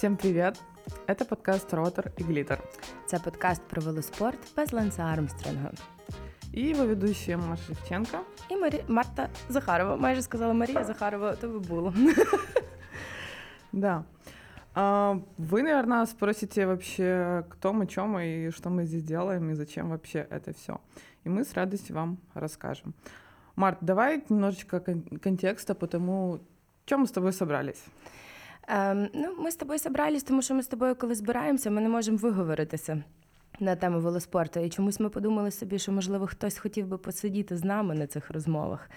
Всем привет! Это подкаст «Ротор и Глиттер». Це подкаст про велоспорт без Ланса Армстронга. И его ведущая Маша Шевченко. І Марі... Марта Захарова. Майже сказала Марія Захарова, то ви було. Да. А, Вы, наверное, спросите вообще, кто мы, чем мы и что мы здесь делаем, и зачем вообще это все. И мы с радостью вам расскажем. Март, давай немножечко кон- контекста по тому, чем мы с тобой собрались. Ем, ну, ми з тобою зібрались, тому що ми з тобою, коли збираємося, ми не можемо виговоритися на тему велоспорту. І чомусь ми подумали собі, що можливо хтось хотів би посидіти з нами на цих розмовах.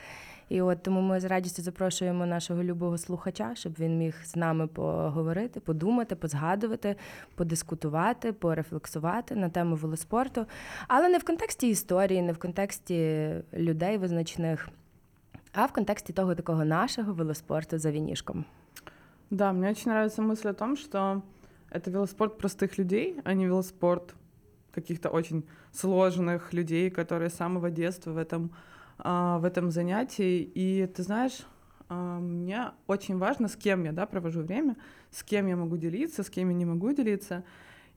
І от тому ми з радістю запрошуємо нашого любого слухача, щоб він міг з нами поговорити, подумати, позгадувати, подискутувати, порефлексувати на тему велоспорту, але не в контексті історії, не в контексті людей визначних, а в контексті того такого нашого велоспорту за вінішком. Да, мне очень нравится мысль о том, что это велоспорт простых людей, а не велоспорт каких-то очень сложных людей, которые с самого детства в этом, а, в этом занятии. И ты знаешь, а, мне очень важно, с кем я да, провожу время, с кем я могу делиться, с кем я не могу делиться.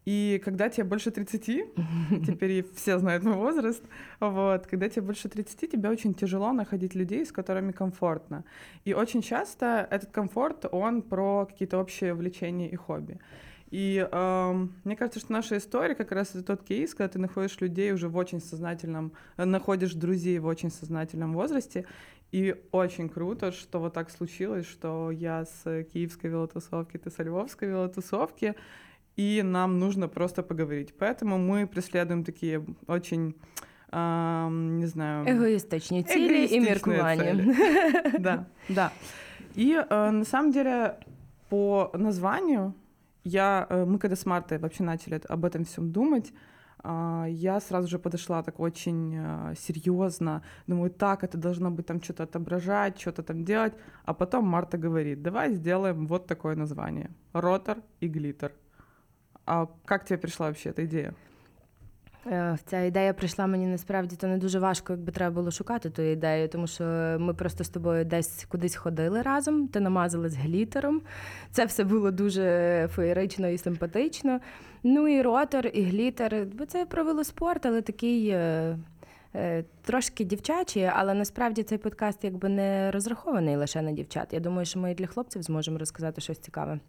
И когда тебе больше 30, теперь все знают мой возраст, вот, когда тебе больше 30, тебе очень тяжело находить людей, с которыми комфортно. И очень часто этот комфорт, он про какие-то общие увлечения и хобби. И эм, мне кажется, что наша история как раз это тот кейс, когда ты находишь людей уже в очень сознательном, э, находишь друзей в очень сознательном возрасте. И очень круто, что вот так случилось, что я с киевской велотусовки, ты с львовской велотусовки, и нам нужно просто поговорить. Поэтому мы преследуем такие очень, эм, не знаю... Эгоистичные цели и цели. Да, да. И э, на самом деле по названию я, э, мы когда с Мартой вообще начали об этом всем думать, а, я сразу же подошла так очень э, серьезно, думаю, так, это должно быть там что-то отображать, что-то там делать, а потом Марта говорит, давай сделаем вот такое название, ротор и глиттер. А как тебе пришла вообще эта идея? Е, Ця ідея прийшла мені насправді то не дуже важко, якби треба було шукати ту ідею, тому що ми просто з тобою десь кудись ходили разом, ти намазалась глітером. Це все було дуже феєрично і симпатично. Ну і ротор, і глітер. Бо це про велоспорт, але такий. е, е, Трошки дівчачий, але насправді цей подкаст якби не розрахований лише на дівчат. Я думаю, що ми і для хлопців зможемо розказати щось цікаве.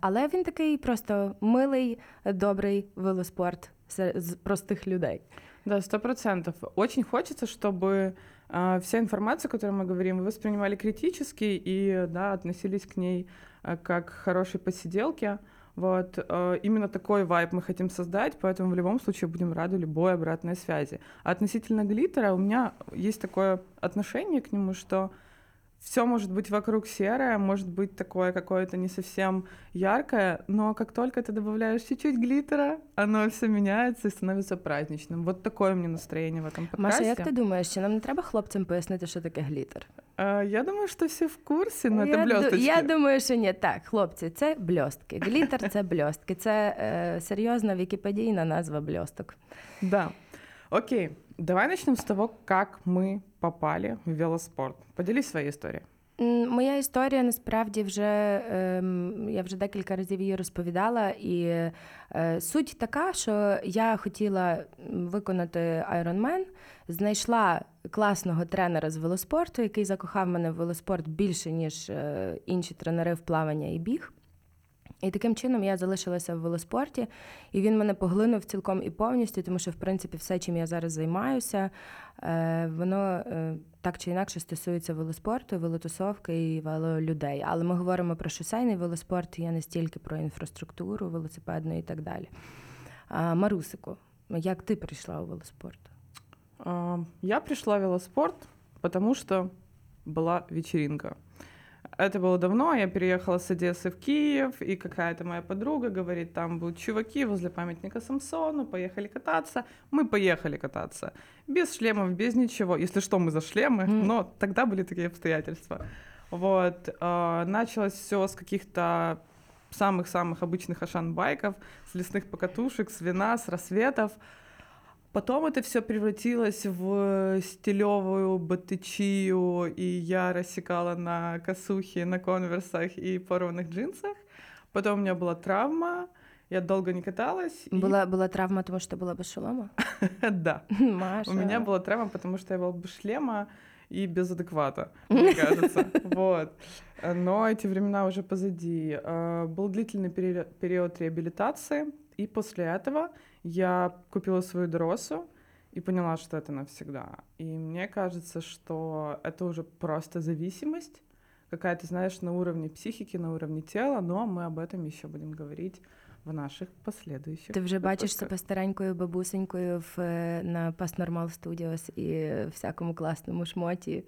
Але він такий просто милий, добрий велоспорт з простих людей. Да, сто процентов. Очень хочется, чтобы э, вся информация, о которой мы говорим, вы воспринимали критически и да, относились к ней э, как к хорошей посиделке. Вот э, именно такой вайб мы хотим создать, поэтому в любом случае будем рады любой обратной связи. А относительно глиттера у меня есть такое отношение к нему, что все может быть вокруг серое, может быть такое какое-то не совсем яркое, но как только ты добавляешь чуть-чуть глиттера, оно все меняется и становится праздничным. Вот такое у меня настроение в этом подкасте. Маша, як ти думаєш, чи нам не треба хлопцям пояснити, що таке глітер? Э, Я думаю, что все в курсе, но это я, ду- блесточки. я думаю, що ні. Так, хлопці, це бльостки. Глітер це бльостки. Це е, серйозна вікіпедійна назва бльосток. Да. Окей, Давай начнем с того, как мы попали в велоспорт. Поделись своей историей. М, Моя історія насправді вже я вже декілька разів її розповідала, і е, суть така, що я хотіла виконати Ironman, знайшла класного тренера з велоспорту, який закохав мене в велоспорт більше, ніж е, інші тренери в плавання і біг. І таким чином я залишилася в велоспорті, і він мене поглинув цілком і повністю, тому що, в принципі, все, чим я зараз займаюся, е, воно е, так чи інакше стосується велоспорту, велотусовки і велолюдей. Але ми говоримо про шосейний велоспорт, я не стільки про інфраструктуру велосипедну і так далі. Марусику, як ти прийшла у велоспорт? Я пришла в велоспорт, потому что была вечеринка. Это было давно, я переехала с Одессы в Киев, и какая-то моя подруга говорит, там будут чуваки возле памятника Самсону, поехали кататься. Мы поехали кататься. Без шлемов, без ничего. Если что, мы за шлемы, Мгм. но тогда были такие обстоятельства. Вот. а, Началось все с каких-то самых-самых обычных ашан-байков, с лесных покатушек, с вина, с рассветов. Потом это все превратилось в стилевую батычию, и я рассекала на косухе, на конверсах и порванных джинсах. Потом у меня была травма, я долго не каталась. и- Була, була травма, тому що ти була без шолома? Да. У меня была травма, потому что я была без шлема и без адеквата, мне кажется. Вот. Но эти времена уже позади. Э, Был длительный перио- период реабилитации, и после этого я купила свою доросу и поняла, что это навсегда. И мне кажется, что это уже просто зависимость, какая-то, знаешь, на уровне психики, на уровне тела, но мы об этом еще будем говорить в наших последующих. Ти вже бачиш выпусках. себе старенькою бабусенькою в, е, на Normal Studios і всякому класному шмоті.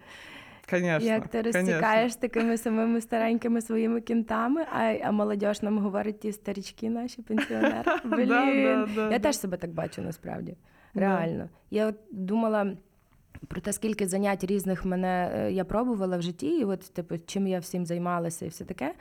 Конечно, Як ти розтікаєш такими самими старенькими своїми кінтами, а, а молодь нам говорить ті старічки наші пенсіонери. Блін. Да, да, да, Я да. теж себе так бачу насправді. Да. Реально. Я от думала. Про те, скільки занять різних мене е, я пробувала в житті, і от типу, чим я всім займалася і все таке.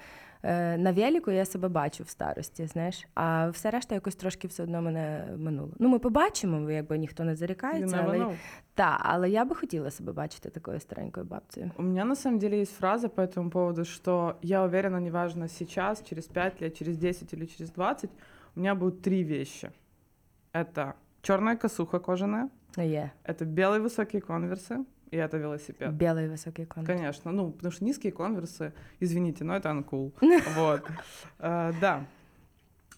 Е, На велику я себе бачу в старості, знаєш, а все решта якось трошки все одно мене минуло. Ну, ми побачимо, якби ніхто не You зарікається, never але know. та, але я би хотіла себе бачити такою старенькою бабцею. У меня на самом деле есть фраза по этому поводу, что я уверена, неважно сейчас, через 5 лет, через 10 или через 20, у меня будут три вещи. Это черная косуха кожаная, Є это белые высокие конверсы и это велосипед. білий високий контур. Конечно, ну, потому что низкие конверсы, извините, но это uncool. Вот. Э, Да.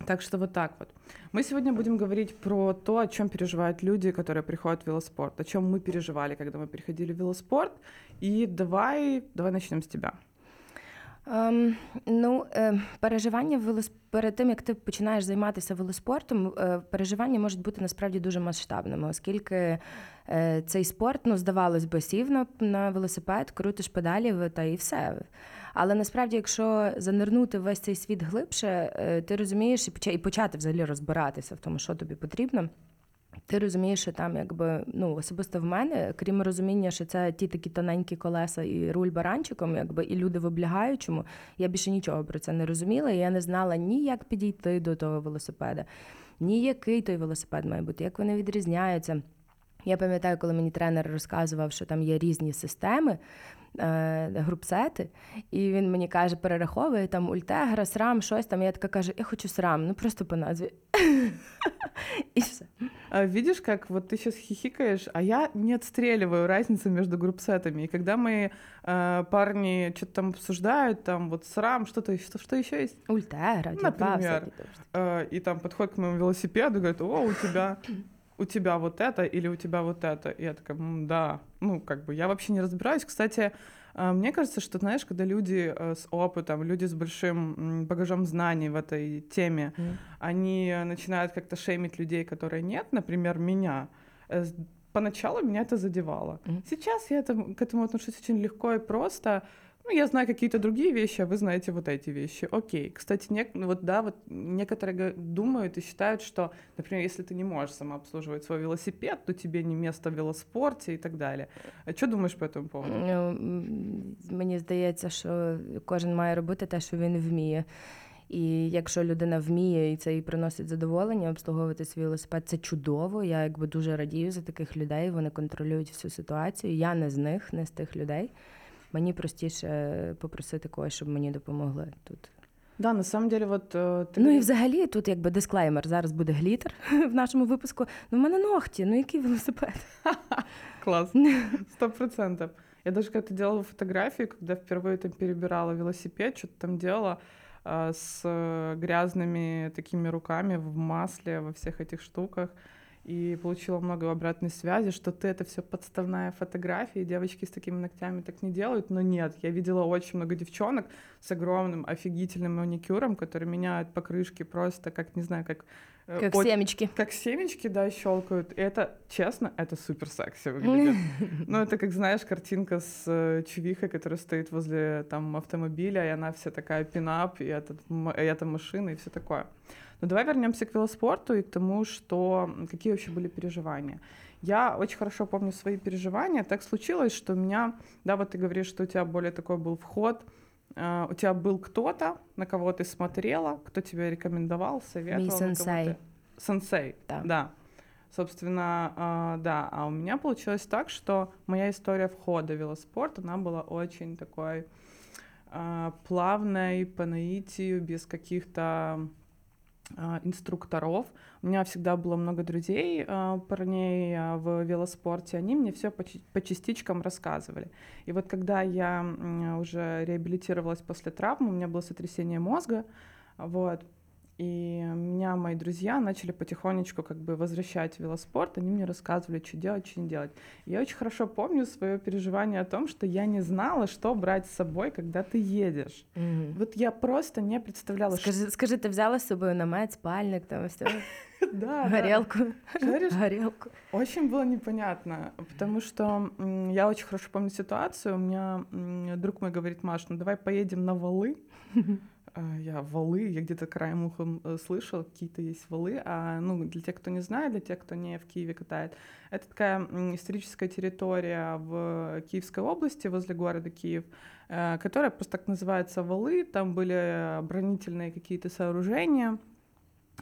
Так что вот так вот. Мы сегодня будем говорить про то, о чем переживают люди, которые приходят в велоспорт, о чем мы переживали, когда мы приходили в велоспорт. И давай, давай начнем с тебя. Ем, ну, е, переживання в велос... перед тим, як ти починаєш займатися велоспортом, е, переживання можуть бути насправді дуже масштабними, оскільки е, цей спорт, ну, здавалось би, сів на, на велосипед, крутиш педалі та і все. Але насправді, якщо занирнути в весь цей світ глибше, е, ти розумієш і і почати взагалі розбиратися в тому, що тобі потрібно. Ти розумієш, що там, якби ну особисто в мене, крім розуміння, що це ті такі тоненькі колеса і руль баранчиком, якби і люди в облягаючому, я більше нічого про це не розуміла. І я не знала ні як підійти до того велосипеда, ні який той велосипед має бути, як вони відрізняються. Я пам'ятаю, коли мені тренер розказував, що там є різні системи, групсети, і він мені каже, перераховує там ультегра, срам, щось там. Я така кажу, я хочу срам, ну просто по назві. І все. А, Видишь, как вот ты сейчас хихикаешь, а я не отстреливаю разницу между группсетами. И когда мои э, парни что-то там обсуждают, там вот срам, что-то, что, что еще есть, Ультегра, типа, Например. всякі там штуки. э, и там подходит к моему велосипеду и говорит, о, у тебя, у тебя вот это или у тебя вот это. И я такая, «М, да, ну как бы я вообще не разбираюсь. Кстати, э, мне кажется, что, знаешь, когда люди э, с опытом, люди с большим багажом знаний в этой теме, Мгм. они начинают как-то шеймить людей, которые нет, например, меня. Э, Поначалу меня это задевало. Мгм. Сейчас я это- к этому отношусь очень легко и просто. Ну, я знаю какие-то другие вещи, а вы знаете вот эти вещи. Окей. Кстати, нек- ну вот да, вот некоторые га- думают и считают, что, например, если ты не можешь самообслуживать свой велосипед, то тебе не место в велоспорте и так далее. А что думаешь по этому поводу? Ну, м, Мені здається, що кожен має робити те, що він вміє. І якщо людина вміє і це їй приносить задоволення, обслуговувати свій велосипед, це чудово. Я якби дуже радію за таких людей. Вони контролюють всю ситуацію. Я не з них, не з тих людей. Мені простіше попросити когось, щоб мені допомогли тут. Да, на самом деле, вот э, ты Ну і говоришь- взагалі тут якби дисклеймер. Зараз буде глітер в нашому випуску. Ну, в мене ногті, ну який велосипед? Класс, сто процентов. Я даже когда делала фотографии, когда впервые там перебирала велосипед, что-то там делала а, с э, грязными такими руками в масле, во всех этих штуках. И получила много обратной связи, что ты это все подставная фотография, и девочки с такими ногтями так не делают. Но нет, я видела очень много девчонок с огромным офигительным маникюром, которые меняют покрышки просто как, не знаю, как... э, Як от- сімечки. как семечки, да, щелкают. И это, честно, это супер секси выглядит. Ну, это как, знаешь, картинка с э, чувихой, которая стоит возле там автомобиля, и она вся такая пинап, и, этот, и эта машина, и все такое. Но давай вернемся к велоспорту и к тому, что какие вообще были переживания. Я очень хорошо помню свои переживания. Так случилось, что у меня, да, вот ты говоришь, что у тебя более такой был вход, э, у тебя был кто-то, на кого ты смотрела, кто тебе рекомендовал, советовал. кого сенсей. Сенсей, Да. да. Собственно, а, да. А у меня получилось так, что моя история входа в велоспорт, она была очень такой а, плавной, по наитию, без каких-то инструкторов. У меня всегда было много друзей, а, парней в велоспорте, они мне все по, по частичкам рассказывали. И вот когда я уже реабилитировалась после травмы, у меня было сотрясение мозга, вот, и меня мои друзья начали потихонечку как бы возвращать в велоспорт. Они мне рассказывали, что делать, что не делать. Я очень хорошо помню свое переживание о том, что я не знала, что брать с собой, когда ты едешь. Mm-hmm. Вот я просто не представляла. Скажи, что... скажи, ты взяла с собой намет, спальник, там все? Да, Горелку. Горелку. Очень было непонятно, потому что я очень хорошо помню ситуацию. У меня друг мой говорит, Маш, ну давай поедем на валы. А, я валы, я где-то краем ухом э, слышал, какие-то есть валы, а ну, для тех, кто не знает, для тех, кто не в Киеве катает, это такая историческая территория в Киевской области, возле города Киев, э, которая просто так называется валы, там были оборонительные какие-то сооружения,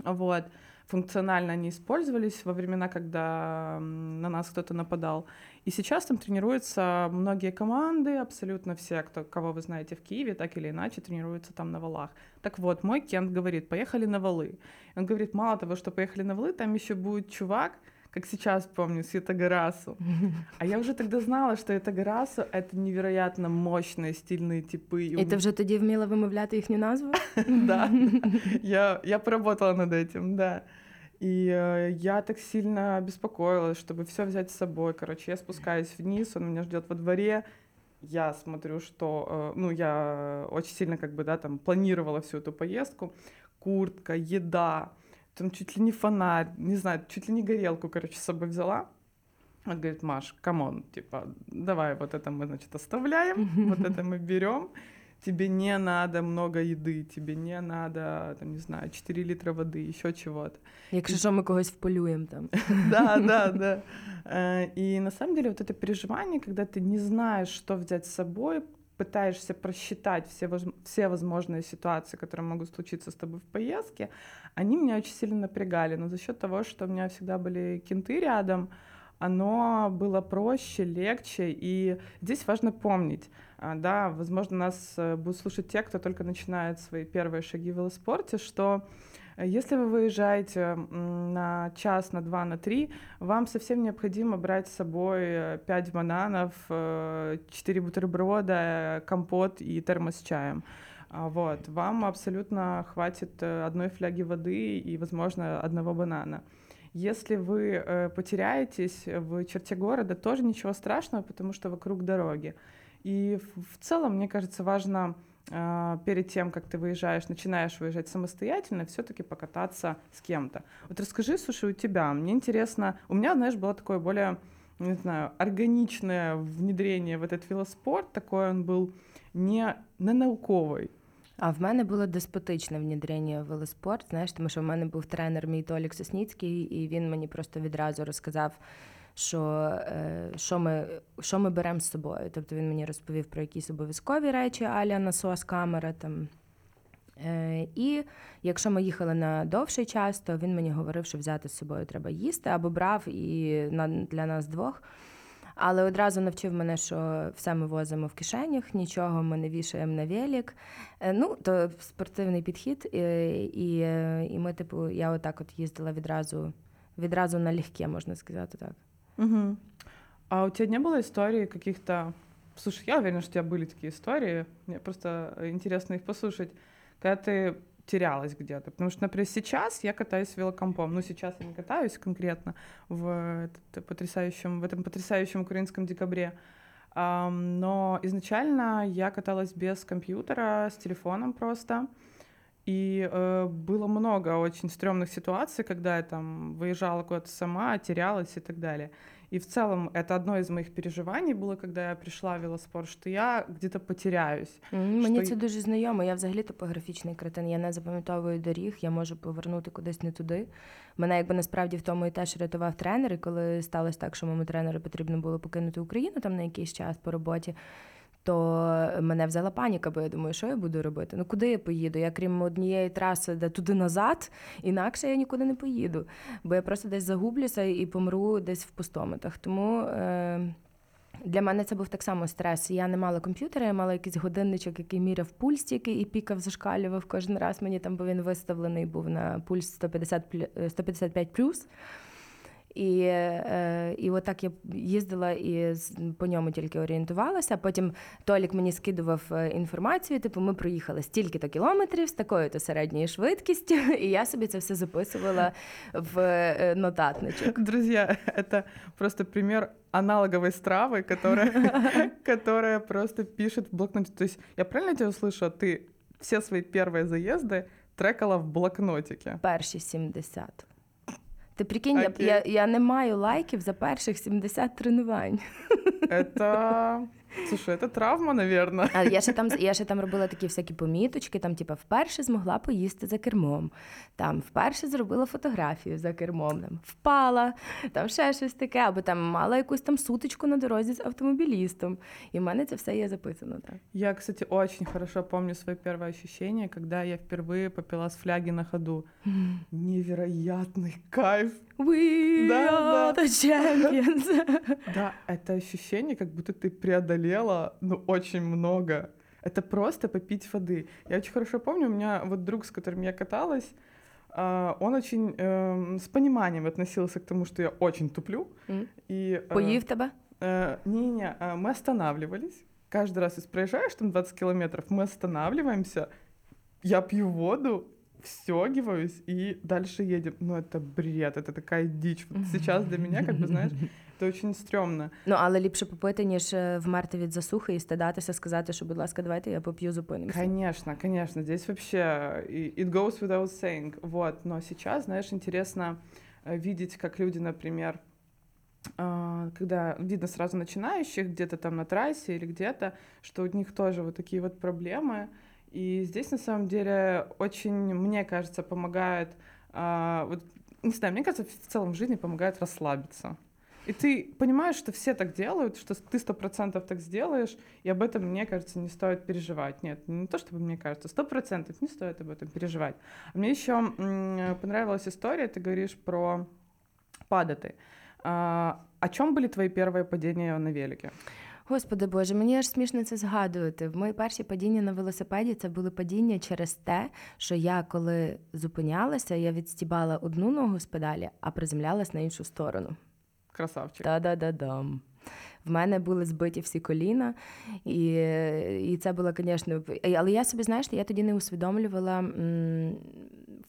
вот, функционально они использовались во времена, когда на нас кто-то нападал. И сейчас там тренируются многие команды, абсолютно все, кто, кого вы знаете в Киеве, так или иначе тренируются там на валах. Так вот, мой Кент говорит, поехали на валы. Он говорит, мало того, что поехали на валы, там еще будет чувак, как сейчас помню, Светогарасу. А я уже тогда знала, что это Гарасу — это невероятно мощные, стильные типы. І ти вже тоді вміла вимовляти їхню назву? Да, я, я поработала над этим, да. И э, я так сильно беспокоилась, чтобы все взять с собой. Короче, я спускаюсь вниз, он меня ждет во дворе. Я смотрю, что, э, ну, я очень сильно как бы, да, там планировала всю эту поездку. Куртка, еда, там чуть ли не фонарь, не знаю, чуть ли не горелку, короче, с собой взяла. Он говорит, Маш, come on, типа, давай вот это мы, значит, оставляем, вот это мы берем тебе не надо много еды, тебе не надо, там, не знаю, 4 литра воды, еще чего-то. Якщо що, ми когось вполюємо там. Да, да, да. И на самом деле вот это переживание, когда ты не знаешь, что взять с собой, пытаешься просчитать все, все возможные ситуации, которые могут случиться с тобой в поездке, они меня очень сильно напрягали. Но за счет того, что у меня всегда были кенты рядом, оно было проще, легче. И здесь важно помнить, да, возможно, нас э, будут слушать те, кто только начинает свои первые шаги в велоспорте, что э, если вы выезжаете на час, на два, на три, вам совсем необходимо брать с собой 5 бананов, 4 бутерброда, компот и термос с чаем. А, вот. Вам абсолютно хватит э, одной фляги воды и, возможно, одного банана. Если вы потеряетесь в черте города, тоже ничего страшного, потому что вокруг дороги. И в целом, мне кажется, важно а, перед тем, как ты выезжаешь, начинаешь выезжать самостоятельно, все-таки покататься с кем-то. Вот расскажи, слушай, у тебя, мне интересно, у меня, знаешь, было такое более, не знаю, органичное внедрение в этот велоспорт, такой он был не, не науковий. А в мене було деспотичне внедрення в велоспорт, знаєш, тому що в мене був тренер мій Толік Сосніцький, і він мені просто відразу розказав, Що е, що ми що ми беремо з собою. Тобто він мені розповів про якісь обов'язкові речі, аля насос, камера там. Е, і якщо ми їхали на довший час, то він мені говорив, що взяти з собою треба їсти або брав і для нас двох. Але одразу навчив мене, що все ми возимо в кишенях, нічого ми не вішаємо на велик. Е, ну, то спортивний підхід, і і, і ми, типу, я отак от їздила відразу відразу налегке, можна сказати так. Угу. А у тебя не было истории каких-то... Слушай, я уверена, что у тебя были такие истории. Мне просто интересно их послушать. Когда ты терялась где-то. Потому что, например, сейчас я катаюсь велокомпом. Ну, сейчас я не катаюсь конкретно в, этот потрясающем, в этом потрясающем украинском декабре. Но изначально я каталась без компьютера, с телефоном просто. И э, было много очень стрёмных ситуаций, когда я там выезжала куда-то сама, терялась и так далее. И в целом это одно из моих переживаний было, когда я прийшла в велоспорт, що я где-то потеряюсь. Mm, мені це дуже знайомо. Я взагалі топографічний кретин. Я не запам'ятовую доріг, я можу повернути кудись не туди. Мене якби насправді в тому і теж рятував тренер. І коли сталося так, що моєму тренеру потрібно було покинути Україну там на якийсь час по роботі то мене взяла паніка, бо я думаю, що я буду робити? Ну куди я поїду? Я крім однієї траси, де туди назад, інакше я нікуди не поїду, бо я просто десь загублюся і помру десь в пустометах. Тому. Е- Для мене це був так само стрес. Я не мала комп'ютера, я мала якийсь годинничок, який міряв пульс тільки і пікав, зашкалював кожен раз. Мені там, бо він виставлений був на пульс 150, 155 плюс. І е, і отак я їздила і по ньому тільки орієнтувалася. Потім Толік мені скидував е, інформацію, типу, ми проїхали стільки-то кілометрів з такою-то середньою швидкістю, і я собі це все записувала в е, нотатничок. Друзі, це просто примір аналоговой стравы, которая, которая просто пишет в блокноте. То есть я правильно тебя услышала? Ты все свои первые заезды трекала в блокнотике? Перші 70. Ти прикинь, okay. я, я не маю лайків за перших 70 тренувань. Это Слушай, це травма, наверное. А я ще там я ще там робила такі всякі поміточки, там, типа, вперше змогла поїсти за кермом, там вперше зробила фотографію за кермом, там впала, там ще щось таке, або там мала якусь там сутичку на дорозі з автомобілістом. І в мене це все є записано. Так. Я, кстати, очень хорошо помню своє перше ощущение, когда я впервые попила з фляги на ходу. Невероятный кайф. We да, are да. the champions. Да, это ощущение, как будто ты преодолела, ну, очень много. Это просто попить воды. Я очень хорошо помню, у меня вот друг, с которым я каталась, а, он очень э, с пониманием относился к тому, что я очень туплю. Mm. И, э, Поїв тебе? Э, не-не, э, мы останавливались. Каждый раз, если проезжаешь там 20 километров, мы останавливаемся, я пью воду, встегиваюсь и дальше едем. Ну, это бред, это такая дичь. Вот сейчас для меня, как бы, знаешь, це очень стрьомно. Ну, але ліпше попити, ніж вмерти від засухи і стидатися, сказати, що, будь ласка, давайте я поп'ю, зупинимся. Конечно, конечно. Здесь вообще it goes without saying. Вот. Но сейчас, знаешь, интересно видеть, как люди, например, когда видно сразу начинающих где-то там на трассе или где-то, что у них тоже вот такие вот проблемы, и здесь, на самом деле, очень, мне кажется, помогает, а, вот, не знаю, мне кажется, в целом в жизни помогает расслабиться. И ты понимаешь, что все так делают, что ты сто процентов так сделаешь, и об этом, мне кажется, не стоит переживать. Нет, не то, чтобы мне кажется, сто процентов не стоит об этом переживать. А мне еще понравилась история, ты говоришь про падаты. А, о чем были твои первые падения на велике? Господи Боже, мені аж смішно це згадувати. В мої перші падіння на велосипеді це були падіння через те, що я коли зупинялася, я відстібала одну ногу з педалі, а приземлялась на іншу сторону. Красавчик. Та-да-да-дам. В мене були збиті всі коліна, і і це було, звісно, але я собі, знаєш, я тоді не усвідомлювала м,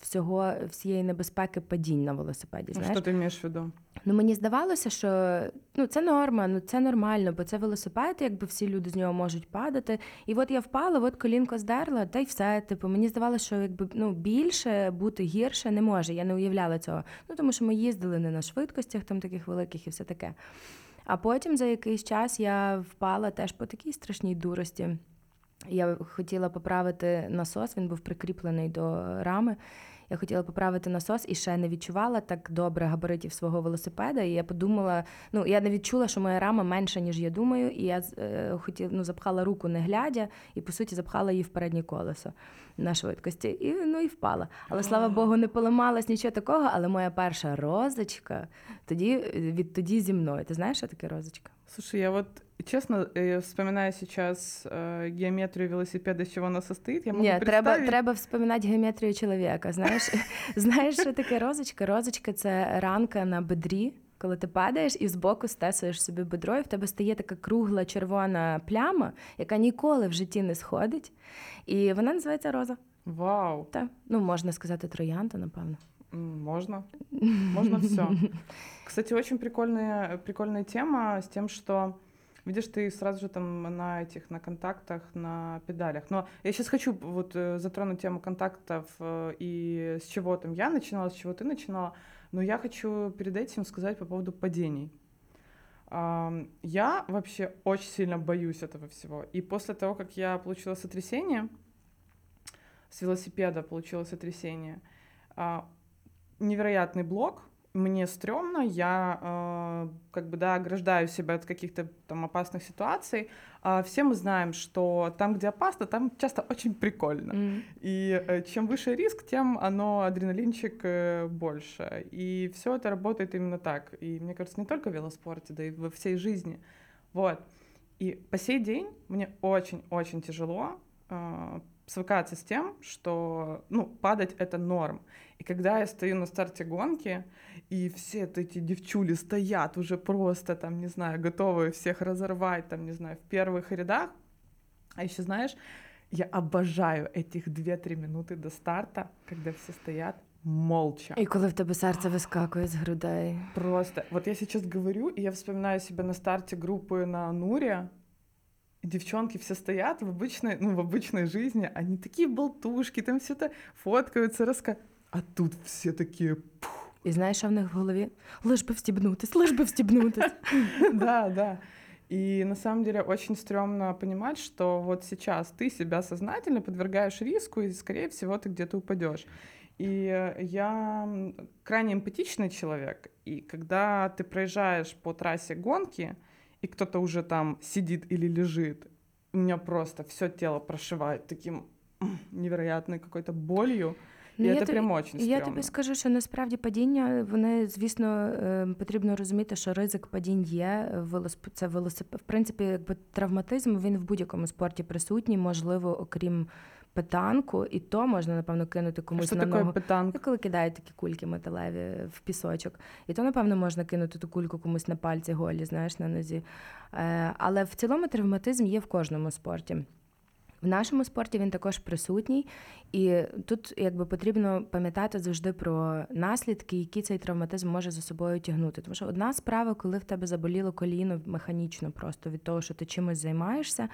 всього всієї небезпеки падінь на велосипеді. Знаєш? Що ти маєш в виду? Ну мені здавалося, що ну це норма, ну це нормально, бо це велосипед, якби всі люди з нього можуть падати. І от я впала, от колінко здерла, та й все. Типу, мені здавалося, що якби ну більше бути гірше не може. Я не уявляла цього. Ну тому що ми їздили не на швидкостях, там таких великих і все таке. А потім за якийсь час я впала теж по такій страшній дурості. Я хотіла поправити насос, він був прикріплений до рами. Я хотіла поправити насос і ще не відчувала так добре габаритів свого велосипеда. І я подумала: ну я не відчула, що моя рама менша, ніж я думаю, і я е, хотіла ну, запхала руку не глядя, і по суті запхала її в переднє колесо на швидкості. І ну і впала. Але слава Богу, не поламалась нічого такого. Але моя перша розочка тоді відтоді зі мною. Ти знаєш, що таке розочка? Слушай, я вот честно э, вспоминаю сейчас э, геометрию велосипеда, з чого вона состоит. Я можу Ні, треба треба вспоминати геометрію чоловіка. Знаєш, знаєш, що таке розочка? Розочка це ранка на бедрі. Коли ти падаєш і збоку стесуєш собі бедро, і в тебе стає така кругла червона пляма, яка ніколи в житті не сходить. І вона називається роза. Вау! Так. Ну, можна сказати, троянда, напевно. Можно. Можно все. Кстати, очень прикольная, прикольная тема с тем, что видишь, ты сразу же там на этих, на контактах, на педалях. Но я сейчас хочу вот э, затронуть тему контактов э, и с чего там я начинала, с чего ты начинала. Но я хочу перед этим сказать по поводу падений. Я вообще очень сильно боюсь этого всего. И после того, как я получила сотрясение, с велосипеда получила сотрясение, а, невероятный блок, мне стрёмно, я э, как бы, да, ограждаю себя от каких-то там опасных ситуаций. А все мы знаем, что там, где опасно, там часто очень прикольно. Mm. И э, чем выше риск, тем оно адреналинчик э, больше. И все это работает именно так. И мне кажется, не только в велоспорте, да и во всей жизни. Вот. И по сей день мне очень-очень тяжело э, свыкаться с тем, что, ну, падать — это норм. И когда я стою на старте гонки, и все эти девчули стоят уже просто, там, не знаю, готовые всех разорвать, там, не знаю, в первых рядах, а еще, знаешь, я обожаю этих 2-3 минуты до старта, когда все стоят молча. И коли в тебе сердце выскакивает из грудей. Просто. Вот я сейчас говорю, и я вспоминаю себя на старте группы на Нуре, девчонки все стоят в обычной, ну, в обычной жизни, они такие болтушки, там все это фоткаются, раска... А тут все такие... Пух. І знаєш, що в них в голові? Лиш би встібнутись, лиш би встібнутись. Да, да. И на самом деле очень стрёмно понимать, что вот сейчас ты себя сознательно подвергаешь риску, и, скорее всего, ты где-то упадешь. И я крайне эмпатичный человек, и когда ты проезжаешь по трассе гонки, и кто-то уже там сидит или лежит, у меня просто все тело прошивает таким невероятной какой-то болью. І ну, це прямо очень Я тобі скажу, що насправді падіння, вони, звісно, потрібно розуміти, що ризик падінь є. Це велосипед. В принципі, якби травматизм він в будь-якому спорті присутній, можливо, окрім питанку, і то можна, напевно, кинути комусь що на таке ногу. питанк? Коли кидають такі кульки металеві в пісочок. І то, напевно, можна кинути ту кульку комусь на пальці голі, знаєш, на нозі. Е, але в цілому травматизм є в кожному спорті. В нашому спорті він також присутній, і тут якби потрібно пам'ятати завжди про наслідки, які цей травматизм може за собою тягнути. Тому що одна справа, коли в тебе заболіло коліно механічно, просто від того, що ти чимось займаєшся.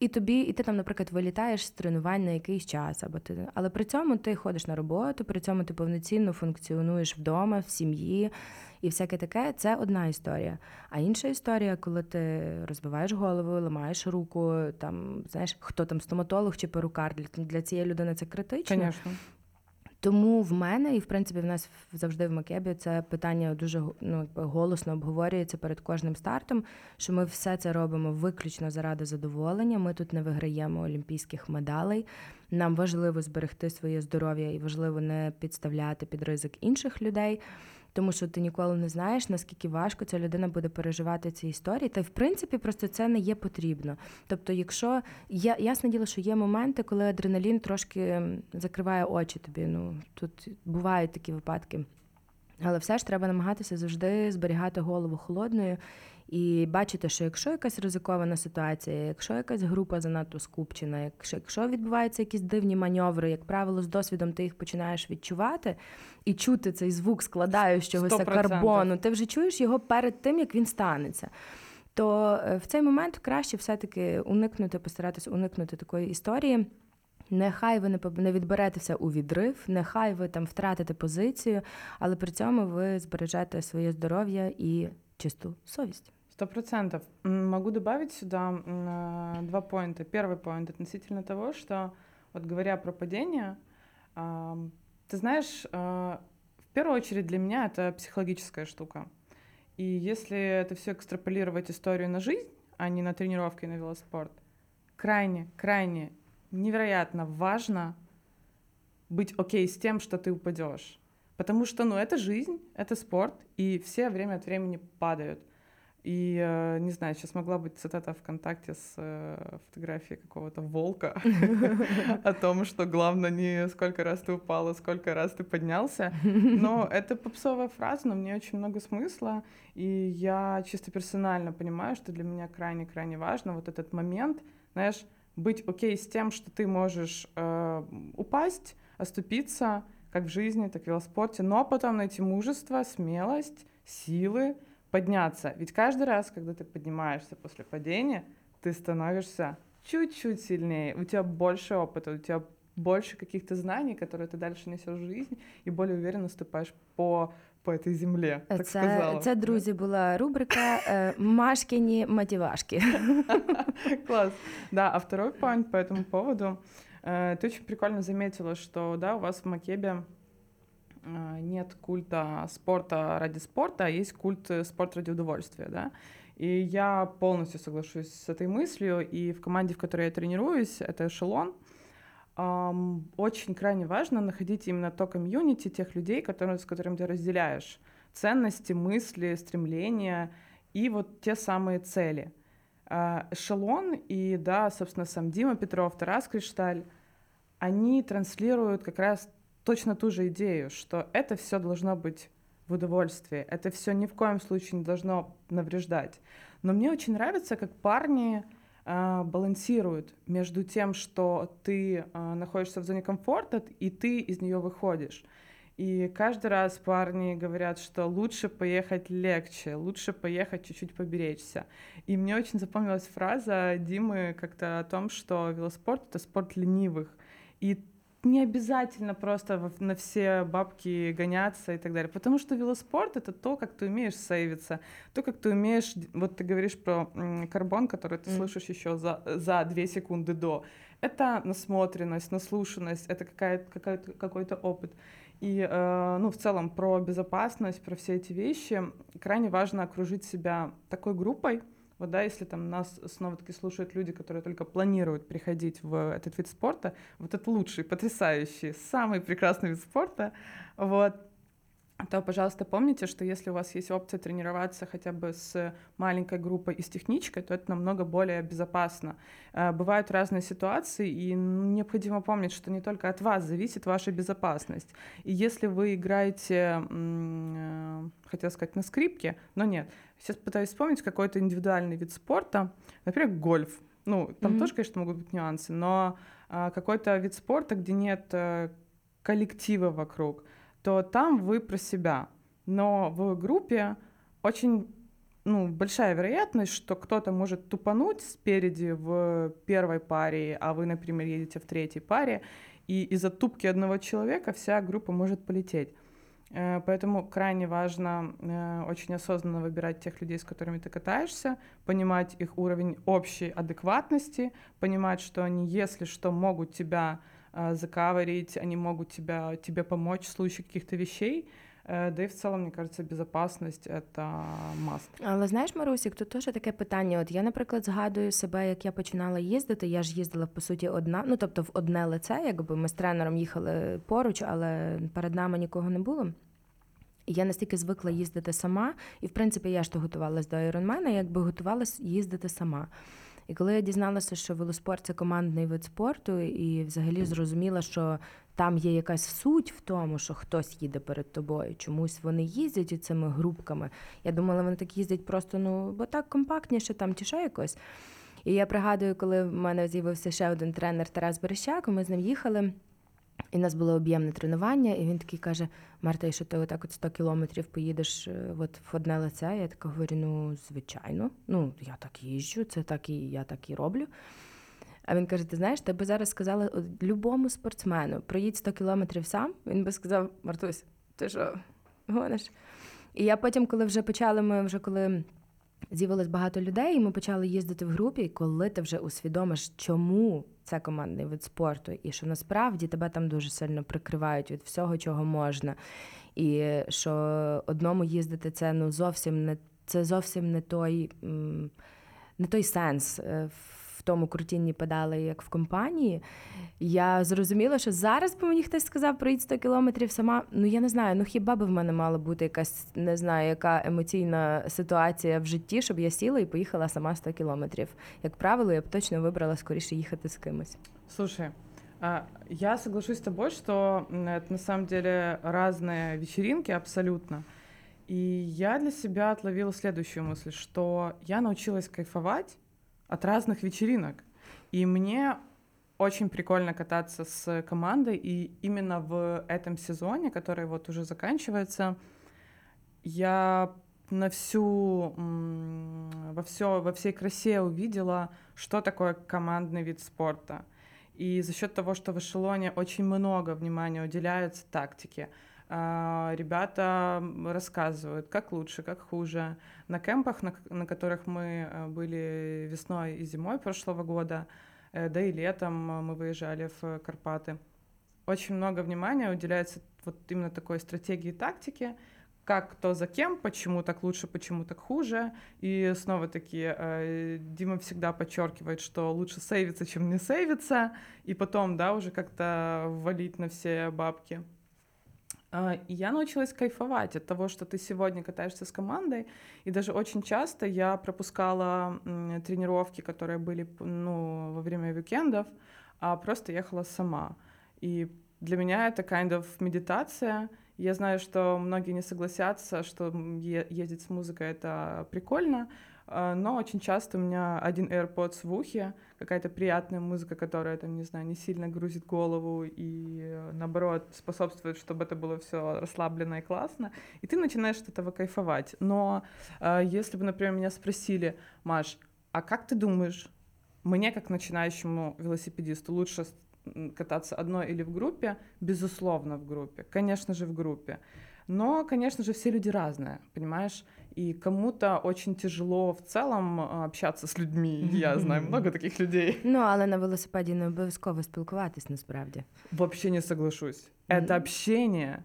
І тобі, і ти там, наприклад, вилітаєш з тренувань на якийсь час, або ти, але при цьому ти ходиш на роботу, при цьому ти повноцінно функціонуєш вдома, в сім'ї і всяке таке. Це одна історія. А інша історія, коли ти розбиваєш голову, ламаєш руку, там знаєш, хто там стоматолог чи перукар для, для цієї людини це критично. Конечно. Тому в мене, і в принципі в нас завжди в Макебі це питання дуже ну, голосно обговорюється перед кожним стартом. Що ми все це робимо виключно заради задоволення. Ми тут не виграємо олімпійських медалей. Нам важливо зберегти своє здоров'я і важливо не підставляти під ризик інших людей тому що ти ніколи не знаєш, наскільки важко ця людина буде переживати ці історії. Та й в принципі просто це не є потрібно. Тобто, якщо я ясне діло, що є моменти, коли адреналін трошки закриває очі тобі. Ну тут бувають такі випадки. Але все ж треба намагатися завжди зберігати голову холодною і бачити, що якщо якась ризикована ситуація, якщо якась група занадто скупчена, якщо якщо відбуваються якісь дивні маневри, як правило, з досвідом ти їх починаєш відчувати і чути цей звук складаючогося карбону, ти вже чуєш його перед тим, як він станеться. То е, в цей момент краще все-таки уникнути, постаратися уникнути такої історії. Нехай ви не відберетеся у відрив, нехай ви там втратите позицію, але при цьому ви збережете своє здоров'я і чисту совість. Сто процентов. Могу добавить сюда два поинта. Первый поинт относительно того, что вот говоря про падение, ты знаешь, а, в первую очередь для меня это психологическая штука. И если это все экстраполировать историю на жизнь, а не на тренировки и на велоспорт, крайне, крайне невероятно важно быть окей с тем, что ты упадешь. Потому что, ну, это жизнь, это спорт, и все время от времени падают. И, э, не знаю, сейчас могла быть цитата ВКонтакте с э, фотографией какого-то волка о том, что главное не сколько раз ты упал, а сколько раз ты поднялся. Но это попсовая фраза, но мне очень много смысла. И я чисто персонально понимаю, что для меня крайне-крайне важно вот этот момент, знаешь, быть окей с тем, что ты можешь э, упасть, оступиться, как в жизни, так и в велоспорте, но потом найти мужество, смелость, силы, подняться. Ведь каждый раз, когда ты поднимаешься после падения, ты становишься чуть-чуть сильнее, у тебя больше опыта, у тебя больше каких-то знаний, которые ты дальше несешь в жизнь, и более уверенно ступаешь по по этой земле. Так це, сказала. це, друзі, була рубрика э, Машкині мотивашки. Класс. Да, а второй point по этому поводу. Э, ты очень прикольно заметила, что да, у вас в Макебе а, нет культа спорта ради спорта, а есть культ э, спорт ради удовольствия, да. И я полностью соглашусь с этой мыслью. И в команде, в которой я тренируюсь, это эшелон, очень крайне важно находить именно то комьюнити тех людей, которые, с которыми ты разделяешь ценности, мысли, стремления и вот те самые цели. э, эшелон и, да, собственно, сам Дима Петров, Тарас Кришталь, они транслируют как раз точно ту же идею, что это все должно быть в удовольствии, это все ни в коем случае не должно навреждать. Но мне очень нравится, как парни э, балансируют между тем, что ты э, находишься в зоне комфорта, и ты из нее выходишь. И каждый раз парни говорят, что лучше поехать легче, лучше поехать чуть-чуть поберечься. И мне очень запомнилась фраза Димы как-то о том, что велоспорт — это спорт ленивых. И не обязательно просто на все бабки гоняться и так далее. Потому что велоспорт — это то, как ты умеешь сейвиться, то, как ты умеешь... Вот ты говоришь про карбон, который ты mm. слышишь еще за, за две секунды до. Это насмотренность, наслушанность, это какая-то, какая-то, какой-то опыт. И, э, ну, в целом, про безопасность, про все эти вещи крайне важно окружить себя такой группой, вот, да, если там нас снова-таки слушают люди, которые только планируют приходить в этот вид спорта, вот это лучший, потрясающий, самый прекрасный вид спорта, вот, то, пожалуйста, помните, что если у вас есть опция тренироваться хотя бы с маленькой группой и с техничкой, то это намного более безопасно. Э, бывают разные ситуации, и необходимо помнить, что не только от вас зависит ваша безопасность. И если вы играете, э, хотел сказать, на скрипке, но нет, сейчас пытаюсь вспомнить какой-то индивидуальный вид спорта, например, гольф. Ну, там mm-hmm. тоже, конечно, могут быть нюансы, но э, какой-то вид спорта, где нет коллектива вокруг — то там вы про себя. Но в группе очень ну, большая вероятность, что кто-то может тупануть спереди в первой паре, а вы, например, едете в третьей паре, и из-за тупки одного человека вся группа может полететь. Э, поэтому крайне важно э, очень осознанно выбирать тех людей, с которыми ты катаешься, понимать их уровень общей адекватности, понимать, что они, если что, могут тебя э, закаварить, они могут тебя, тебе помочь в случае каких-то вещей. Э, да і в цілому, мені кажеться, безпечність – це маст. Але знаєш, Марусік, тут теж таке питання. От я, наприклад, згадую себе, як я починала їздити. Я ж їздила по суті одна, ну тобто в одне лице, якби ми з тренером їхали поруч, але перед нами нікого не було. Я настільки звикла їздити сама, і в принципі я ж то готувалась до Ironman, якби готувалась їздити сама. І коли я дізналася, що велоспорт це командний вид спорту, і взагалі зрозуміла, що там є якась суть в тому, що хтось їде перед тобою. Чомусь вони їздять цими групками. Я думала, вони так їздять просто, ну, бо так компактніше там чи ще якось. І я пригадую, коли в мене з'явився ще один тренер Тарас Берещак, ми з ним їхали. І у нас було об'ємне тренування, і він такий каже: Марта, і що ти отак от 100 кілометрів поїдеш е, от в одне лице? Я така говорю: ну, звичайно, ну я так їжджу, це так і я так і роблю. А він каже: Ти знаєш, ти би зараз сказала любому спортсмену, проїдь 100 кілометрів сам. Він би сказав: Мартусь, ти що, гониш? І я потім, коли вже почали, ми вже коли з'явилось багато людей, і ми почали їздити в групі, коли ти вже усвідомиш, чому це командний вид спорту, і що насправді тебе там дуже сильно прикривають від всього, чого можна. І що одному їздити це ну зовсім не це зовсім не той не той сенс. Е, в тому крутінні педали, як в компанії. Я зрозуміла, що зараз би мені хтось сказав, проїдь 100 кілометрів сама. Ну я не знаю, ну хіба би в мене мала бути якась не знаю, яка емоційна ситуація в житті, щоб я сіла і поїхала сама 100 кілометрів. Як правило, я б точно вибрала скоріше їхати з кимось. Слушай, я соглашусь с тобой, что это на самом деле разные вечеринки абсолютно. И я для себя отловила следующую мысль, что я научилась кайфовать от разных вечеринок. И мне очень прикольно кататься с командой, и именно в этом сезоне, который вот уже заканчивается, я на всю, во, все, во всей красе увидела, что такое командный вид спорта. И за счет того, что в эшелоне очень много внимания уделяется тактике, ребята рассказывают, как лучше, как хуже. На кемпах, на, на которых мы э, были весной и зимой прошлого года, э, да и летом мы выезжали в Карпаты, очень много внимания уделяется вот именно такой стратегии и тактике, как кто за кем, почему так лучше, почему так хуже. И снова таки э, Дима всегда подчеркивает, что лучше сейвиться, чем не сейвиться, и потом, да, уже как-то валить на все бабки. А, я научилась кайфовать от того, что ты сегодня катаешься с командой. И даже очень часто я пропускала тренировки, которые были ну, во время уикендов, а просто ехала сама. И для меня это kind of медитация. Я знаю, что многие не согласятся, что ездить с музыкой это прикольно, но очень часто у меня один AirPods в ухе, какая-то приятная музыка, которая, там, не знаю, не сильно грузит голову и, э, наоборот, способствует, чтобы это было все расслабленно и классно, и ты начинаешь от этого кайфовать. Но э, если бы, например, меня спросили, Маш, а как ты думаешь, мне, как начинающему велосипедисту, лучше кататься одной или в группе? Безусловно, в группе. Конечно же, в группе. Но, конечно же, все люди разные, понимаешь? И кому-то очень тяжело в целом общаться з людьми. Я знаю много таких людей. Ну, але на велосипеді не обов'язково спілкуватись насправді. Вообще не соглашусь. Это общение.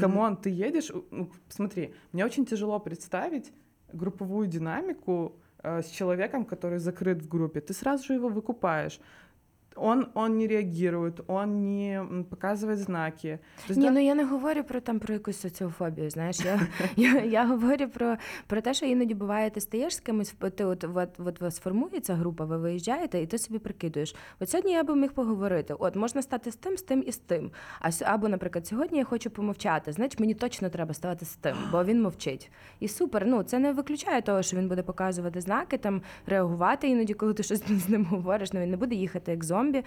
Камон, ты едешь... Ну, смотри, мне очень тяжело представить групповую динамику э, с человеком, который закрыт в группе. Ты сразу же его выкупаешь Он он не реагує, он не показує знаки. Ні, ну я не говорю про там про якусь соціофобію. Знаєш, я я, я говорю про про те, що іноді буває, ти стаєш з кимось, ти от от, от, от сформується група, ви виїжджаєте, і ти собі прикидуєш. От сьогодні я би міг поговорити. От можна стати з тим, з тим і з тим. А або, наприклад, сьогодні я хочу помовчати. Значить, мені точно треба ставати з тим, бо він мовчить. І супер. Ну це не виключає того, що він буде показувати знаки, там реагувати іноді, коли ти щось з ним говориш. Ну він не буде їхати як зомбі зомбі.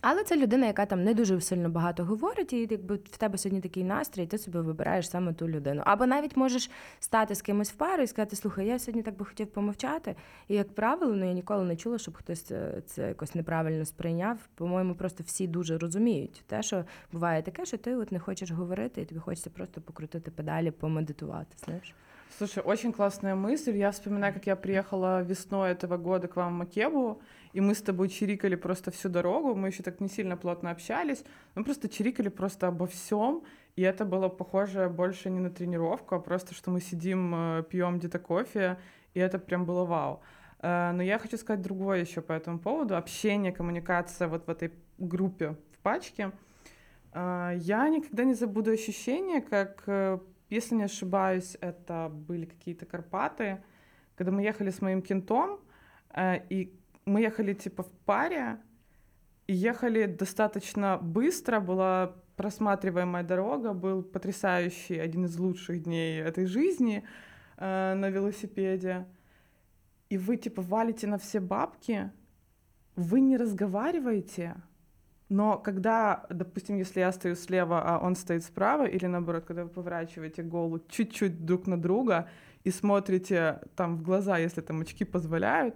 Але це людина, яка там не дуже сильно багато говорить, і якби в тебе сьогодні такий настрій, ти собі вибираєш саме ту людину. Або навіть можеш стати з кимось в пару і сказати, слухай, я сьогодні так би хотів помовчати. І, як правило, ну я ніколи не чула, щоб хтось це, це якось неправильно сприйняв. По-моєму, просто всі дуже розуміють те, що буває таке, що ти от не хочеш говорити, і тобі хочеться просто покрутити педалі, помедитувати. знаєш. Слушай, очень классная мысль. Я вспоминаю, как я приехала весной этого года к вам в Макебу, и мы с тобой чирикали просто всю дорогу. Мы еще так не сильно плотно общались. Мы просто чирикали просто обо всем. И это было похоже больше не на тренировку, а просто, что мы сидим, э, пьем где-то кофе, и это прям было вау. Э, но я хочу сказать другое еще по этому поводу. Общение, коммуникация вот в этой группе в пачке. Э, я никогда не забуду ощущение, как если не ошибаюсь, это были какие-то Карпаты, когда мы ехали с моим кентом, э, и мы ехали типа в паре, и ехали достаточно быстро, была просматриваемая дорога, был потрясающий, один из лучших дней этой жизни э, на велосипеде. И вы типа валите на все бабки, вы не разговариваете, но когда, допустим, если я стою слева, а он стоит справа, или наоборот, когда вы поворачиваете голову чуть-чуть друг на друга и смотрите там в глаза, если там очки позволяют,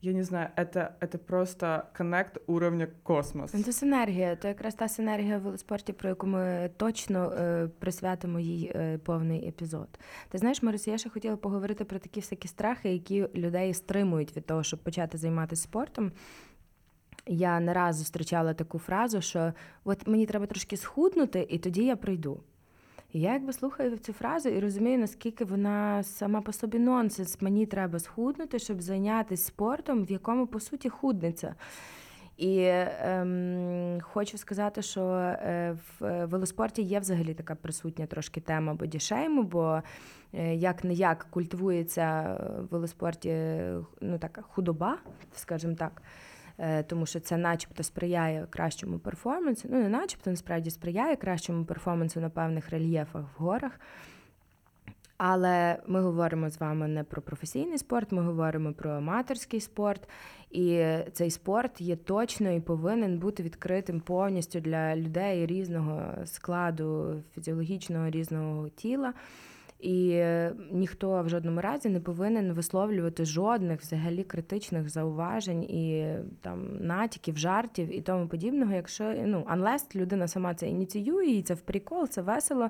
я не знаю, это, это просто коннект уровня космос. Це синергія, то якраз та синергія в велоспорті, про яку ми точно е, присвятимо їй е, повний епізод. Ти знаєш, Марис, я ще хотіла поговорити про такі всякі страхи, які людей стримують від того, щоб почати займатися спортом. Я не раз зустрічала таку фразу, що от мені треба трошки схуднути, і тоді я прийду. І я якби слухаю цю фразу і розумію, наскільки вона сама по собі нонсенс. Мені треба схуднути, щоб зайнятися спортом, в якому по суті худниця. І ем, хочу сказати, що е, в велоспорті є взагалі така присутня трошки тема бодішейму, бо е, як не як культивується в велоспорті ну, така худоба, скажімо так. Е, тому що це, начебто, сприяє кращому перформансу. Ну, не начебто, насправді сприяє кращому перформансу на певних рельєфах в горах. Але ми говоримо з вами не про професійний спорт, ми говоримо про аматорський спорт. І цей спорт є точно і повинен бути відкритим повністю для людей різного складу, фізіологічного різного тіла. І ніхто в жодному разі не повинен висловлювати жодних взагалі критичних зауважень і там натяків, жартів і тому подібного. Якщо ну unless людина сама це ініціює, і це в прикол, це весело.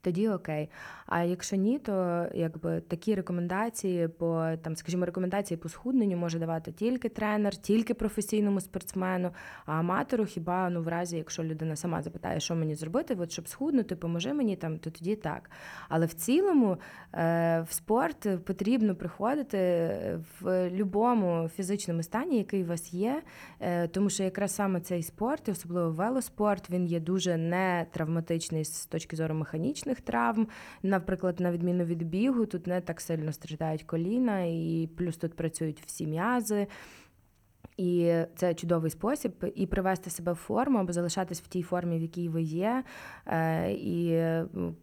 тоді окей. А якщо ні, то якби такі рекомендації по там, скажімо, рекомендації по схудненню може давати тільки тренер, тільки професійному спортсмену, а аматору хіба ну в разі, якщо людина сама запитає, що мені зробити, от щоб схуднути, поможи мені там, то тоді так. Але в цілому е, в спорт потрібно приходити в будь-якому фізичному стані, який у вас є, е, тому що якраз саме цей спорт, і особливо велоспорт, він є дуже не травматичний з точки зору механічних травм. Наприклад, на відміну від бігу, тут не так сильно страждають коліна, і плюс тут працюють всі м'язи. І це чудовий спосіб і привести себе в форму або залишатись в тій формі, в якій ви є. Е, і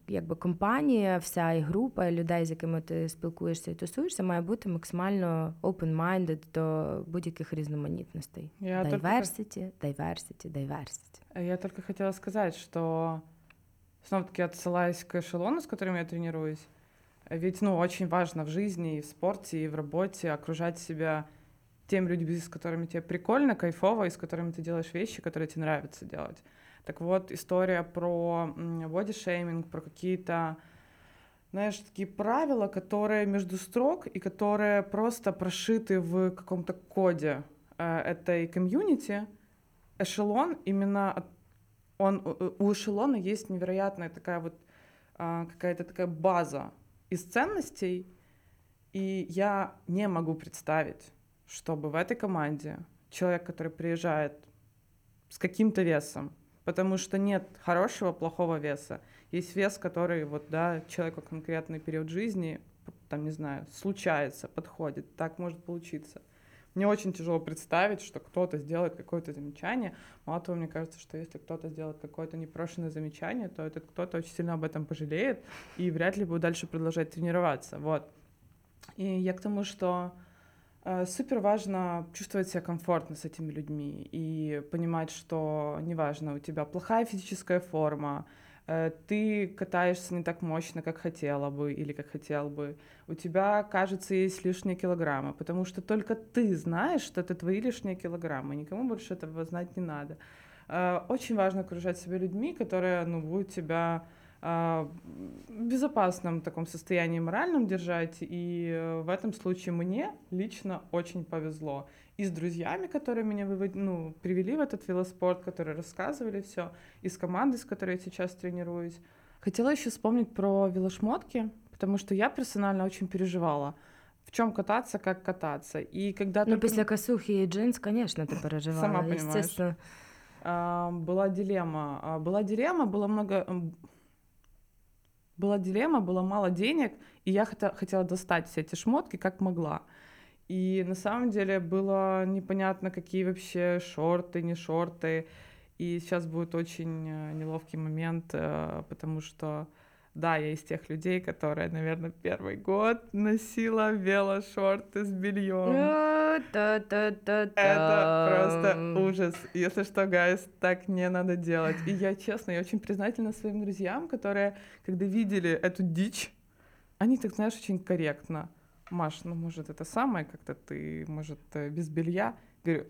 якби компанія, вся і група людей, з якими ти спілкуєшся і тусуєшся, має бути максимально open-minded до будь-яких різноманітностей. Я diversity, diversity, diversity. Я только хотела сказать, что снова-таки отсылаясь к эшелону, с которым я тренируюсь, ведь, ну, очень важно в жизни, и в спорте, и в работе окружать себя теми людьми, с которыми тебе прикольно, кайфово, и с которыми ты делаешь вещи, которые тебе нравится делать. Так вот, история про бодишейминг, про какие-то, знаешь, такие правила, которые между строк и которые просто прошиты в каком-то коде э, этой комьюнити. Эшелон именно он у эшелона есть невероятная такая вот э, какая-то такая база из ценностей, и я не могу представить, чтобы в этой команде человек, который приезжает с каким-то весом, потому что нет хорошего, плохого веса. Есть вес, который вот, да, человеку конкретный период жизни, там, не знаю, случается, подходит, так может получиться. Мне очень тяжело представить, что кто-то сделает какое-то замечание. Мало того, мне кажется, что если кто-то сделает какое-то непрошенное замечание, то этот кто-то очень сильно об этом пожалеет и вряд ли будет дальше продолжать тренироваться. Вот. И я к тому, что Э, супер важно чувствовать себя комфортно с этими людьми и понимать, что неважно, у тебя плохая физическая форма, ты катаешься не так мощно, как хотела бы или как хотел бы, у тебя, кажется, есть лишние килограммы, потому что только ты знаешь, что это твои лишние килограммы, никому больше этого знать не надо. Э, очень важно окружать себя людьми, которые ну, будут тебя в безопасном таком состоянии моральном держать. И э, в этом случае мне лично очень повезло. И с друзьями, которые меня вывод... ну, привели в этот велоспорт, которые рассказывали все, и с командой, с которой я сейчас тренируюсь. Хотела еще вспомнить про велошмотки, потому что я персонально очень переживала. В чем кататься, как кататься. И когда ну, только... после косухи и джинс, конечно, ты переживала. Сама понимаешь. Была дилемма. Была дилемма, было много была дилемма, было мало денег, и я хотела достать все эти шмотки как могла. И на самом деле было непонятно, какие вообще шорты, не шорты. И сейчас будет очень э, неловкий момент, э, потому что да, я из тех людей, которые, наверное, первый год носила велошорты с бельем. Это просто ужас. Если что, гайс, так не надо делать. И я, честно, я очень признательна своим друзьям, которые, когда видели эту дичь, они так, знаешь, очень корректно. Маш, ну, может, это самое, как-то ты, может, э, без белья. Говорю,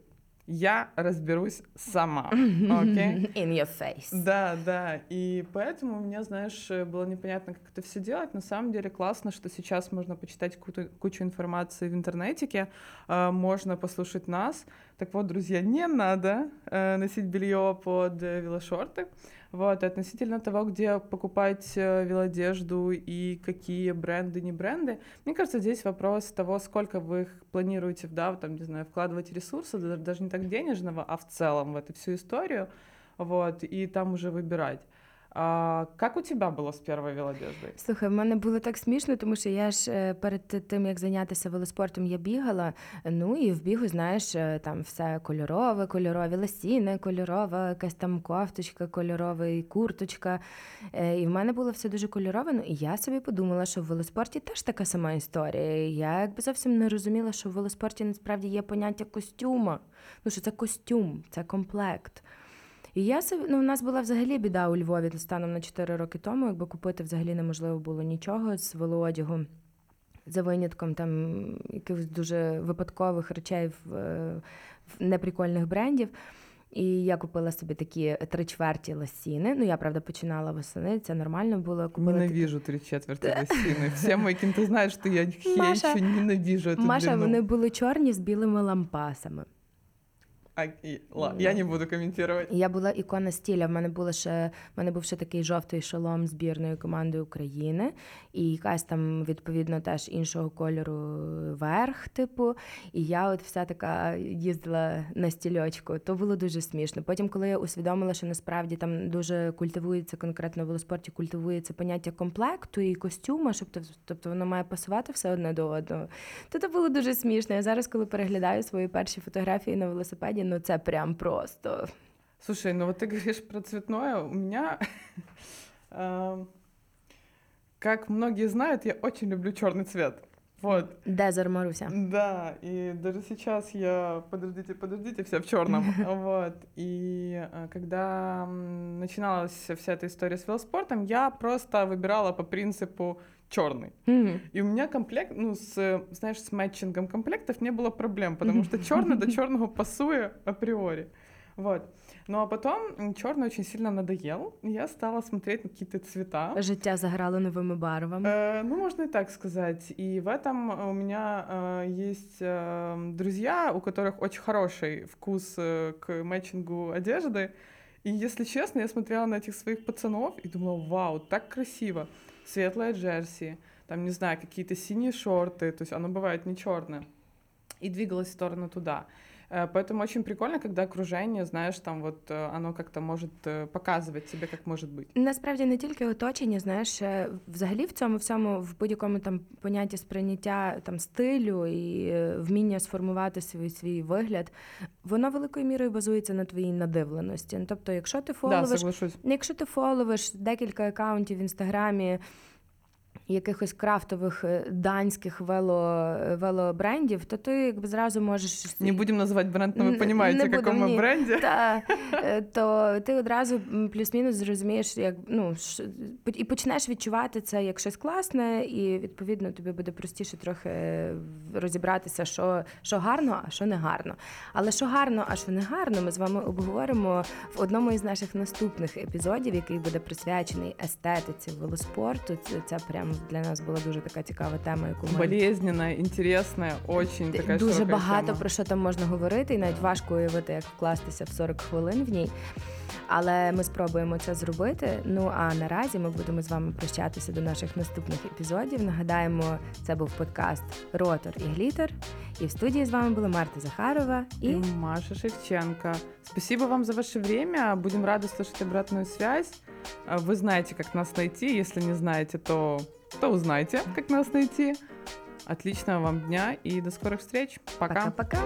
я разберусь сама. Okay? In your face. Да, да. И поэтому мне, знаешь, было непонятно, как это все делать. На самом деле классно, что сейчас можно почитать кучу, кучу информации в интернете, э, можно послушать нас. Так вот, друзья, не надо э, носить белье под э, велошорты. Вот, относительно того, где покупать э, велодежду и какие бренды, не бренды, мне кажется, здесь вопрос того, сколько вы их планируете, да, там, не знаю, вкладывать ресурсы, даже не так денежного, а в целом в эту всю историю, вот, и там уже выбирать. А, Як у тебе було з першою велодеждою? Слухай, в мене було так смішно, тому що я ж е, перед тим, як зайнятися велоспортом, я бігала. Ну і в бігу, знаєш, е, там все кольорове, кольорові лосіни, кольорова, якась там кофточка, кольорова і курточка. Е, і в мене було все дуже кольорове. Ну і я собі подумала, що в велоспорті теж така сама історія. Я якби зовсім не розуміла, що в велоспорті насправді є поняття костюма. Ну що це костюм, це комплект. І я ну, у нас була взагалі біда у Львові станом на 4 роки тому, якби купити взагалі неможливо було нічого з велоодягу. За винятком там якихось дуже випадкових речей в, в неприкольних брендів. І я купила собі такі три чверті лосіни. Ну, я правда починала восени, це нормально було. Купила Ненавижу три четверти лосіни. Всі мої кінти знають, що я Маша, эту Маша, длину. вони були чорні з білими лампасами. А, і, ла, я не буду коментувати. Я була ікона стиля. В мене було ще в мене був ще такий жовтий шолом збірної команди України, і якась там відповідно теж іншого кольору верх, типу. І я от вся така їздила на стільочку. То було дуже смішно. Потім, коли я усвідомила, що насправді там дуже культивується конкретно в велоспорті, культивується поняття комплекту і костюма, щоб тобто воно має пасувати все одне до одного. То це було дуже смішно. Я зараз, коли переглядаю свої перші фотографії на велосипеді, ну це прям просто. Слушай, ну вот ты говоришь про цветное. У меня, э, как многие знают, я очень люблю черный цвет. Вот. Дезер Маруся. Да, и даже сейчас я, подождите, подождите, вся в черном. Вот. И э, когда начиналась вся эта история с велоспортом, я просто выбирала по принципу черный. Мгм. И у меня комплект, ну, с, знаешь, с матчингом комплектов не было проблем, потому что черный до черного пасуя априори. Вот. Ну а потом черный очень сильно надоел, и я стала смотреть на какие-то цвета. Життя заграло новими барвами. Э, ну, можно и так сказать. И в этом у меня э, есть э, друзья, у которых очень хороший вкус э, к матчингу одежды. И, если честно, я смотрела на этих своих пацанов и думала, вау, так красиво. Светлая джерси, там, не знаю, какие-то синие шорты, то есть оно бывает не черное. И двигалась в сторону туда. Э, Поэтому очень прикольно, когда окружение, знаешь, там вот э, оно как-то может э, показывать тебе, как может быть. Насправді не тільки оточення, знаєш, е, взагалі в цьому всьому, в будь-якому там понятті сприйняття там стилю і е, вміння сформувати свій свій вигляд, воно великою мірою базується на твоїй надивленості. Ну, Тобто, якщо ти Да, фоловиш, соглашусь. якщо ти фоловиш декілька акаунтів в інстаграмі. Якихось крафтових е, данських вело, велобрендів, то ти якби зразу можеш Не будем называть бренд, но Н- вы понимаете, не о каком будем, мы ні. бренде. Та, е, то ти одразу м, плюс-мінус зрозумієш, як ну ш- і почнеш відчувати це як щось класне, і відповідно тобі буде простіше трохи е, розібратися, що, що гарно, а що не гарно. Але що гарно, а що не гарно, ми з вами обговоримо в одному із наших наступних епізодів, який буде присвячений естетиці велоспорту. Це, це прям для нас була дуже така цікава тема, яку ми Болезненная, интересная, очень такая дуже широкая багато тема. про що там можна говорити, і навіть важко уявити, як вкластися в 40 хвилин в ній. Але ми спробуємо це зробити. Ну а наразі ми будемо з вами прощатися до наших наступних епізодів. Нагадаємо, це був подкаст Ротор і Глітер. І в студії з вами була Марта Захарова і И Маша Шевченко. Спасибо вам за ваше время. Будем рады слышать обратную связь. А, Вы знаете, как нас найти. Если не знаете, то, то узнаете, как нас найти. Отличного вам дня и до скорых встреч. Пока. пока-пока.